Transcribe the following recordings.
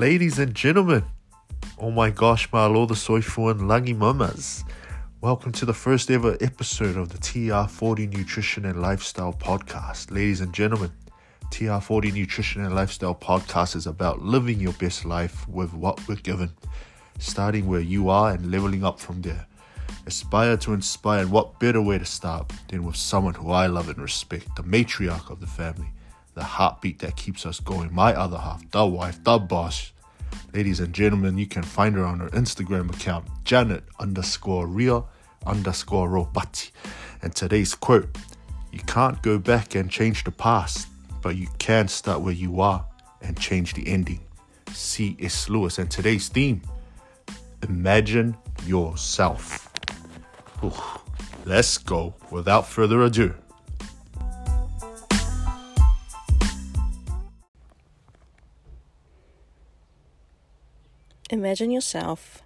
Ladies and gentlemen, oh my gosh, my aloha soifu and langi mamas. Welcome to the first ever episode of the TR40 Nutrition and Lifestyle Podcast. Ladies and gentlemen, TR40 Nutrition and Lifestyle Podcast is about living your best life with what we're given, starting where you are and leveling up from there. Aspire to inspire, and what better way to start than with someone who I love and respect, the matriarch of the family, the heartbeat that keeps us going, my other half, the wife, the boss. Ladies and gentlemen, you can find her on her Instagram account, Janet underscore Ria underscore Ropati. And today's quote You can't go back and change the past, but you can start where you are and change the ending. C.S. Lewis. And today's theme Imagine yourself. Ooh, let's go without further ado. Imagine yourself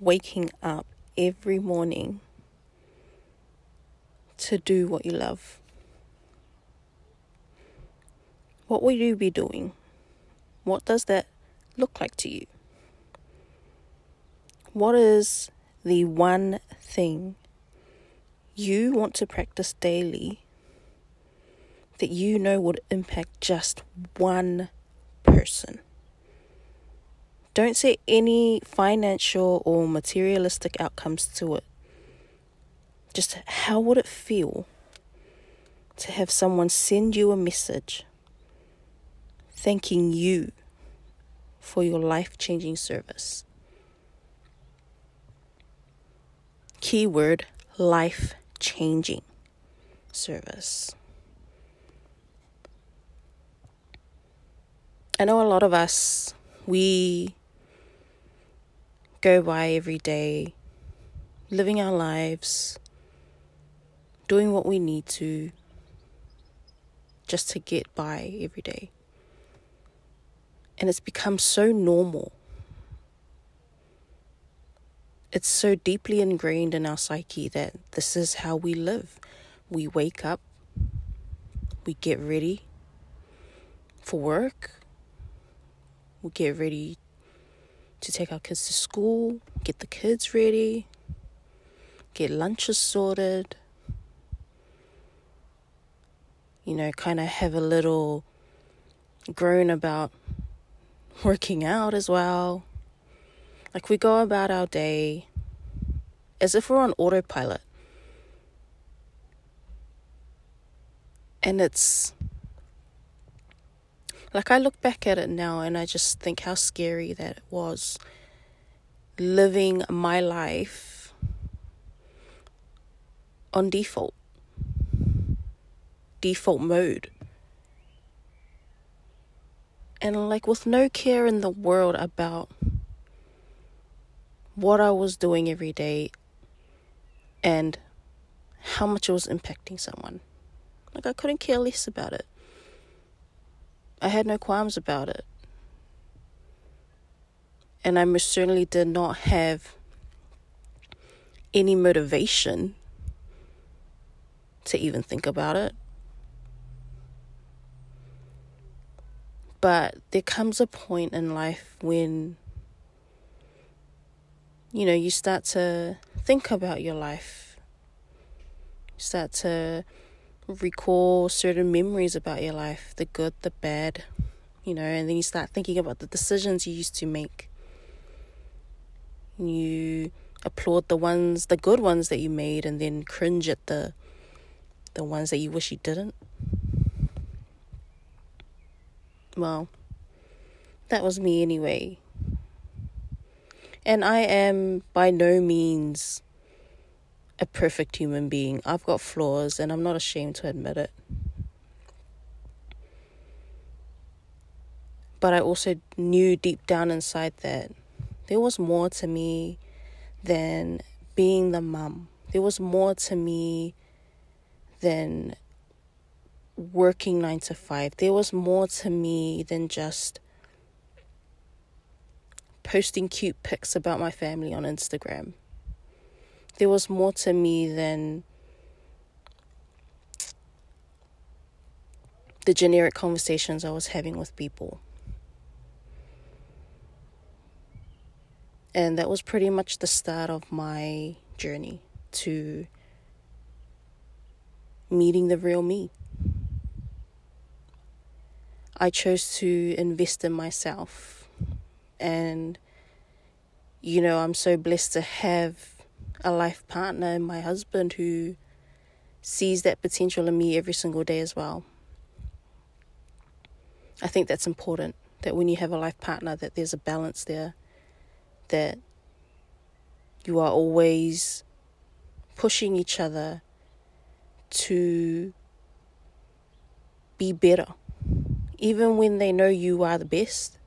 waking up every morning to do what you love. What will you be doing? What does that look like to you? What is the one thing you want to practice daily that you know would impact just one person? Don't say any financial or materialistic outcomes to it. Just how would it feel to have someone send you a message thanking you for your life changing service? Keyword life changing service. I know a lot of us, we go by every day, living our lives, doing what we need to just to get by every day. And it's become so normal. It's so deeply ingrained in our psyche that this is how we live. We wake up, we get ready for work, we get ready to take our kids to school, get the kids ready, get lunches sorted, you know, kind of have a little groan about working out as well. Like we go about our day as if we're on autopilot. And it's like I look back at it now and I just think how scary that it was living my life on default, default mode. And like with no care in the world about what I was doing every day and how much it was impacting someone. Like I couldn't care less about it. I had no qualms about it. And I most certainly did not have any motivation to even think about it. But there comes a point in life when, you know, you start to think about your life. You start to recall certain memories about your life the good, the bad, you know, and then you start thinking about the decisions you used to make. You applaud the ones, the good ones that you made, and then cringe at the the ones that you wish you didn't. Well, that was me anyway. And I am by no means a perfect human being. I've got flaws and I'm not ashamed to admit it. But I also knew deep down inside that there was more to me than being the mum. There was more to me than working nine to five. There was more to me than just posting cute pics about my family on Instagram there was more to me than the generic conversations I was having with people. And that was pretty much the start of my journey to meeting the real me. I chose to invest in myself. And, you know, I'm so blessed to have a life partner and my husband who sees that potential in me every single day as well. I think that's important that when you have a life partner that there's a balance there that you are always pushing each other to be better even when they know you are the best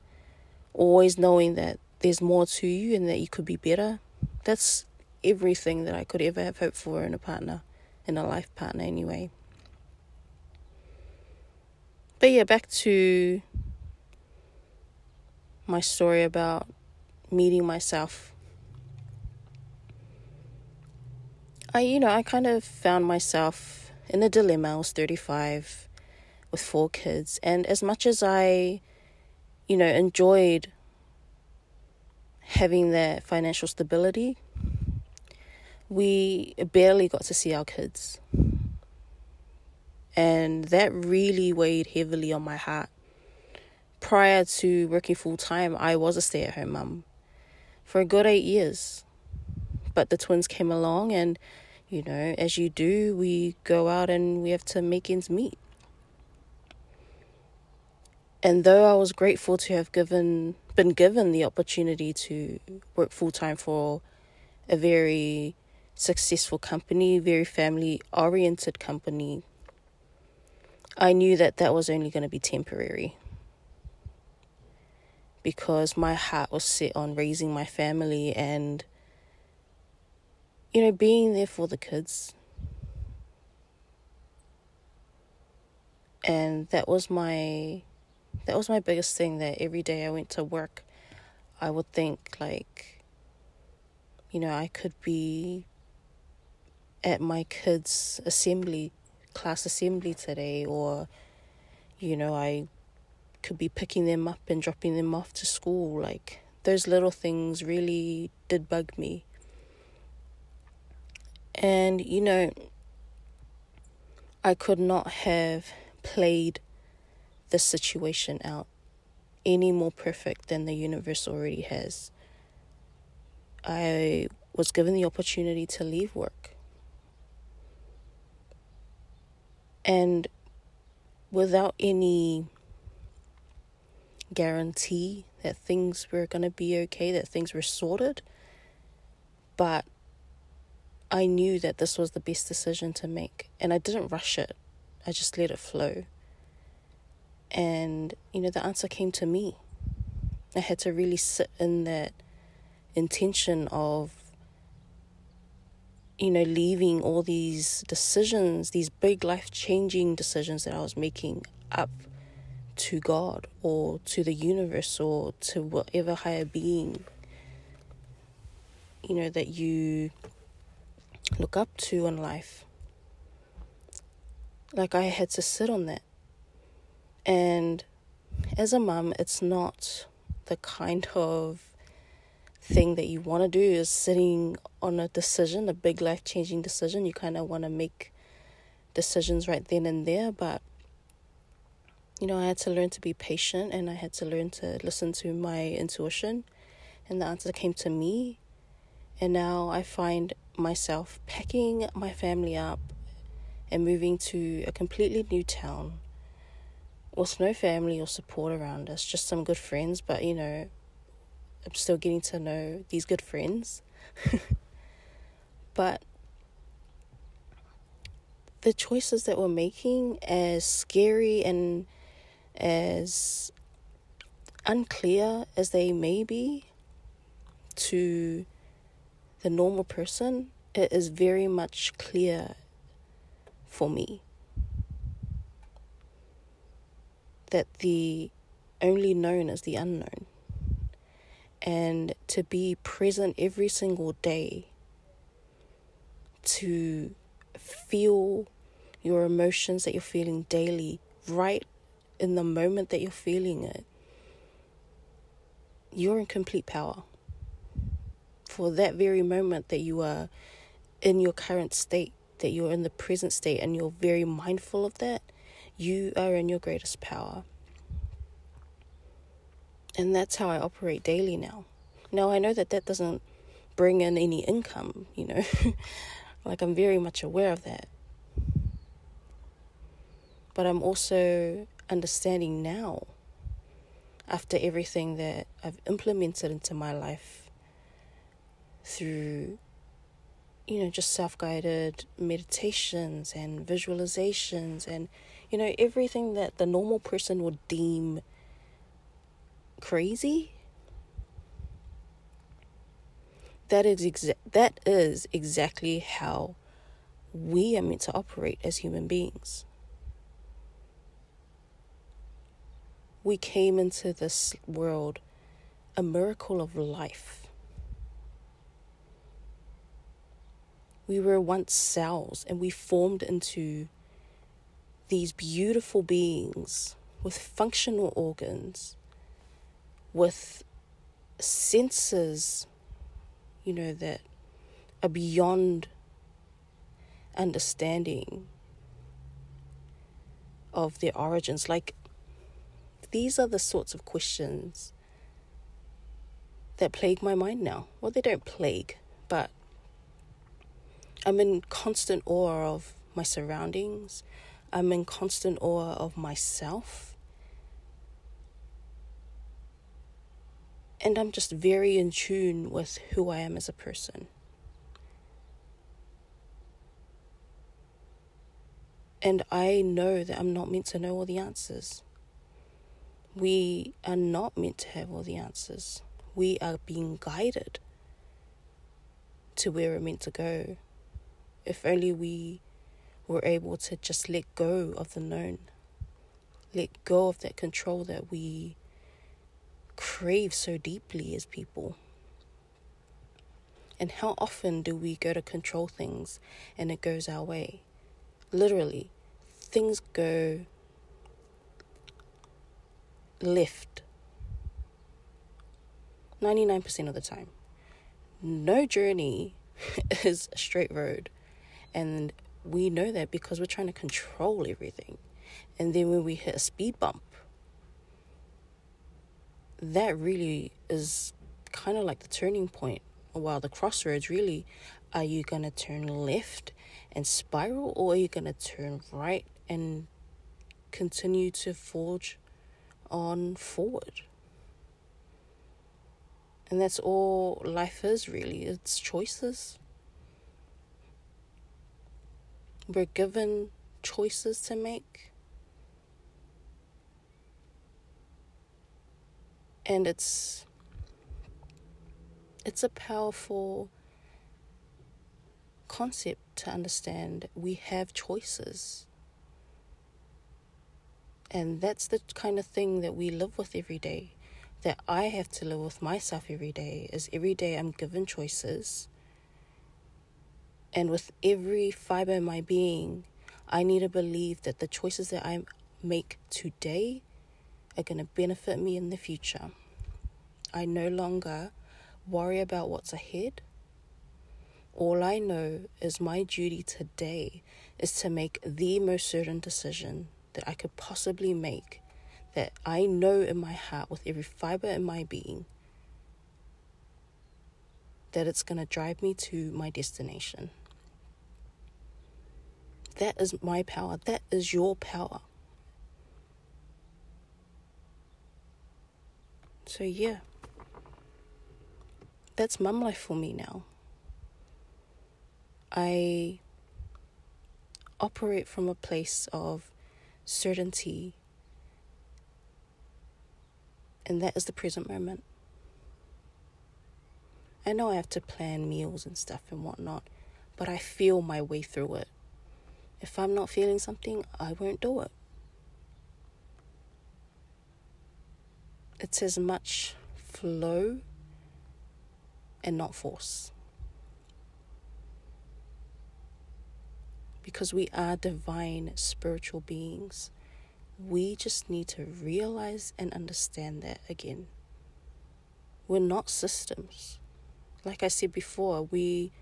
always knowing that there's more to you and that you could be better that's everything that I could ever have hoped for in a partner in a life partner anyway but yeah back to my story about meeting myself. I, you know, I kind of found myself in a dilemma. I was 35 with four kids. And as much as I, you know, enjoyed having that financial stability, we barely got to see our kids. And that really weighed heavily on my heart prior to working full time, I was a stay at home mum for a good eight years. But the twins came along, and you know, as you do, we go out and we have to make ends meet. And though I was grateful to have given been given the opportunity to work full time for a very successful company, very family oriented company, I knew that that was only going to be temporary. Because my heart was set on raising my family and you know being there for the kids. And that was my that was my biggest thing that every day I went to work I would think like you know I could be at my kids assembly class assembly today or you know I could be picking them up and dropping them off to school. Like, those little things really did bug me. And, you know, I could not have played the situation out any more perfect than the universe already has. I was given the opportunity to leave work. And without any guarantee that things were going to be okay, that things were sorted. But I knew that this was the best decision to make, and I didn't rush it. I just let it flow. And, you know, the answer came to me. I had to really sit in that intention of, you know, leaving all these decisions, these big life changing decisions that I was making up to God or to the universe or to whatever higher being you know that you look up to in life. Like I had to sit on that. And as a mum it's not the kind of thing that you want to do is sitting on a decision a big life changing decision you kind of want to make decisions right then and there but you know, I had to learn to be patient and I had to learn to listen to my intuition. And the answer came to me. And now I find myself packing my family up and moving to a completely new town with no family or support around us, just some good friends. But, you know, I'm still getting to know these good friends. but the choices that we're making, as scary and as unclear as they may be to the normal person, it is very much clear for me that the only known is the unknown. And to be present every single day, to feel your emotions that you're feeling daily right in the moment that you're feeling it, you're in complete power. for that very moment that you are in your current state, that you're in the present state, and you're very mindful of that, you are in your greatest power. And that's how I operate daily now. Now, I know that that doesn't bring in any income, you know, like I'm very much aware of that. But I'm also understanding now, after everything that I've implemented into my life through, you know, just self guided meditations and visualizations and, you know, everything that the normal person would deem crazy. That is exa- that is exactly how we are meant to operate as human beings. we came into this world a miracle of life. We were once cells and we formed into these beautiful beings with functional organs, with senses, you know, that are beyond understanding of their origins. Like these are the sorts of questions that plague my mind now. Well, they don't plague, but I'm in constant awe of my surroundings. I'm in constant awe of myself. And I'm just very in tune with who I am as a person. And I know that I'm not meant to know all the answers. We are not meant to have all the answers. We are being guided to where we're meant to go. If only we were able to just let go of the known, let go of that control that we crave so deeply as people. And how often do we go to control things and it goes our way? Literally, things go left 99% of the time. No journey is a straight road. And we know that because we're trying to control everything. And then when we hit a speed bump, that really is kind of like the turning point. While the crossroads really are you going to turn left and spiral, or are you going to turn right and continue to forge on forward. And that's all life is really it's choices. We're given choices to make. And it's it's a powerful concept to understand we have choices. And that's the kind of thing that we live with every day, that I have to live with myself every day, is every day I'm given choices. And with every fiber in my being, I need to believe that the choices that I make today are going to benefit me in the future. I no longer worry about what's ahead. All I know is my duty today is to make the most certain decision that I could possibly make that I know in my heart, with every fiber in my being, that it's going to drive me to my destination. That is my power. That is your power. So, yeah, that's mum life for me now. I operate from a place of certainty. And that is the present moment. I know I have to plan meals and stuff and whatnot, but I feel my way through it. If I'm not feeling something, I won't do it. It's as much flow and not force. because we are divine spiritual beings. We just need to realize and understand that again. We're not systems, like I said before, we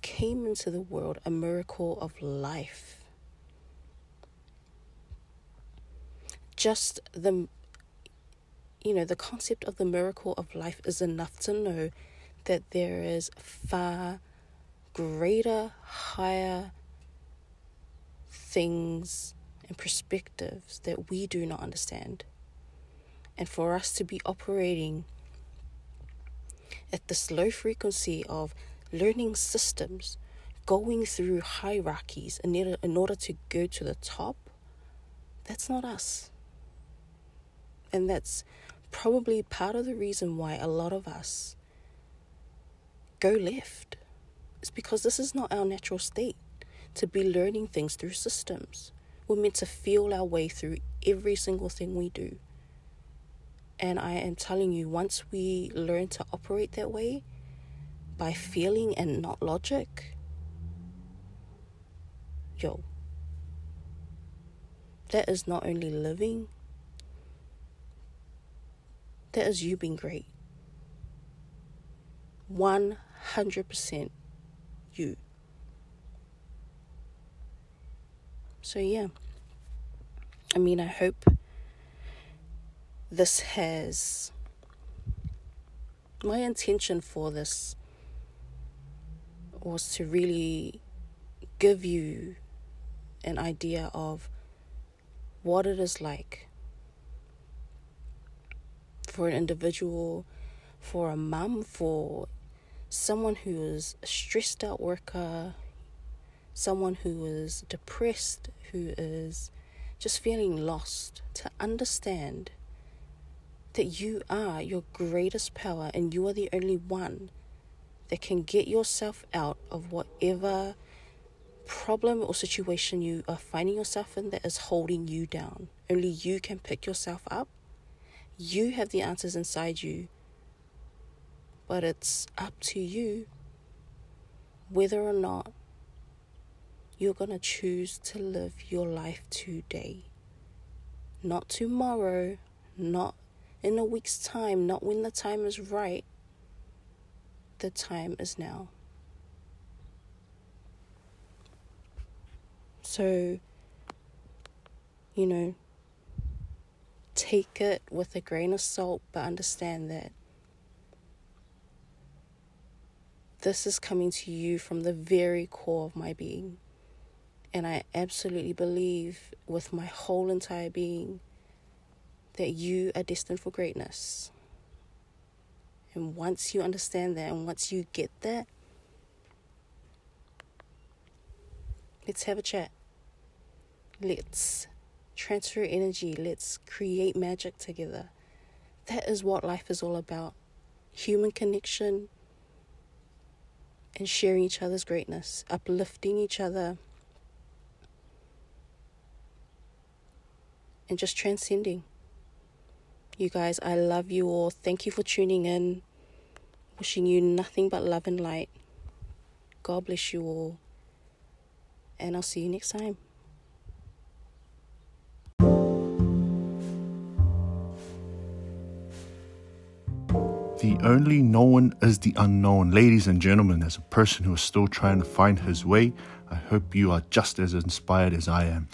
came into the world a miracle of life. Just the you know, the concept of the miracle of life is enough to know that there is far greater, higher things and perspectives that we do not understand. And for us to be operating at this low frequency of learning systems, going through hierarchies in order, in order to go to the top, that's not us. And that's probably part of the reason why a lot of us go left. It's because this is not our natural state to be learning things through systems. We're meant to feel our way through every single thing we do. And I am telling you, once we learn to operate that way, by feeling and not logic, yo, that is not only living, that is you being great. 100% you. So, yeah. I mean, I hope this has. My intention for this was to really give you an idea of what it is like for an individual, for a mum, for someone who is a stressed out worker, someone who is depressed, who is just feeling lost, to understand that you are your greatest power and you are the only one that can get yourself out of whatever problem or situation you are finding yourself in that is holding you down. Only you can pick yourself up. You have the answers inside you. But it's up to you whether or not you're going to choose to live your life today. Not tomorrow, not in a week's time, not when the time is right, the time is now. So, you know, take it with a grain of salt, but understand that this is coming to you from the very core of my being. And I absolutely believe with my whole entire being that you are destined for greatness. And once you understand that and once you get that, let's have a chat. Let's transfer energy. Let's create magic together. That is what life is all about human connection and sharing each other's greatness, uplifting each other, and just transcending. You guys, I love you all. Thank you for tuning in. Wishing you nothing but love and light. God bless you all. And I'll see you next time. The only known is the unknown. Ladies and gentlemen, as a person who is still trying to find his way, I hope you are just as inspired as I am.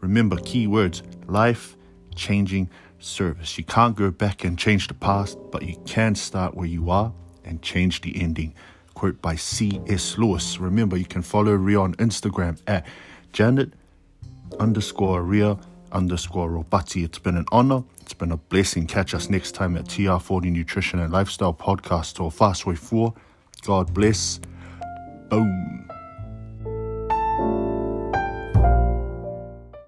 Remember key words life changing service. You can't go back and change the past, but you can start where you are and change the ending. Quote by C.S. Lewis. Remember, you can follow Ria on Instagram at Janet underscore Ria underscore Ropati. It's been an honor. It's been a blessing. Catch us next time at TR40 Nutrition and Lifestyle Podcast or Fastway 4. God bless. Boom.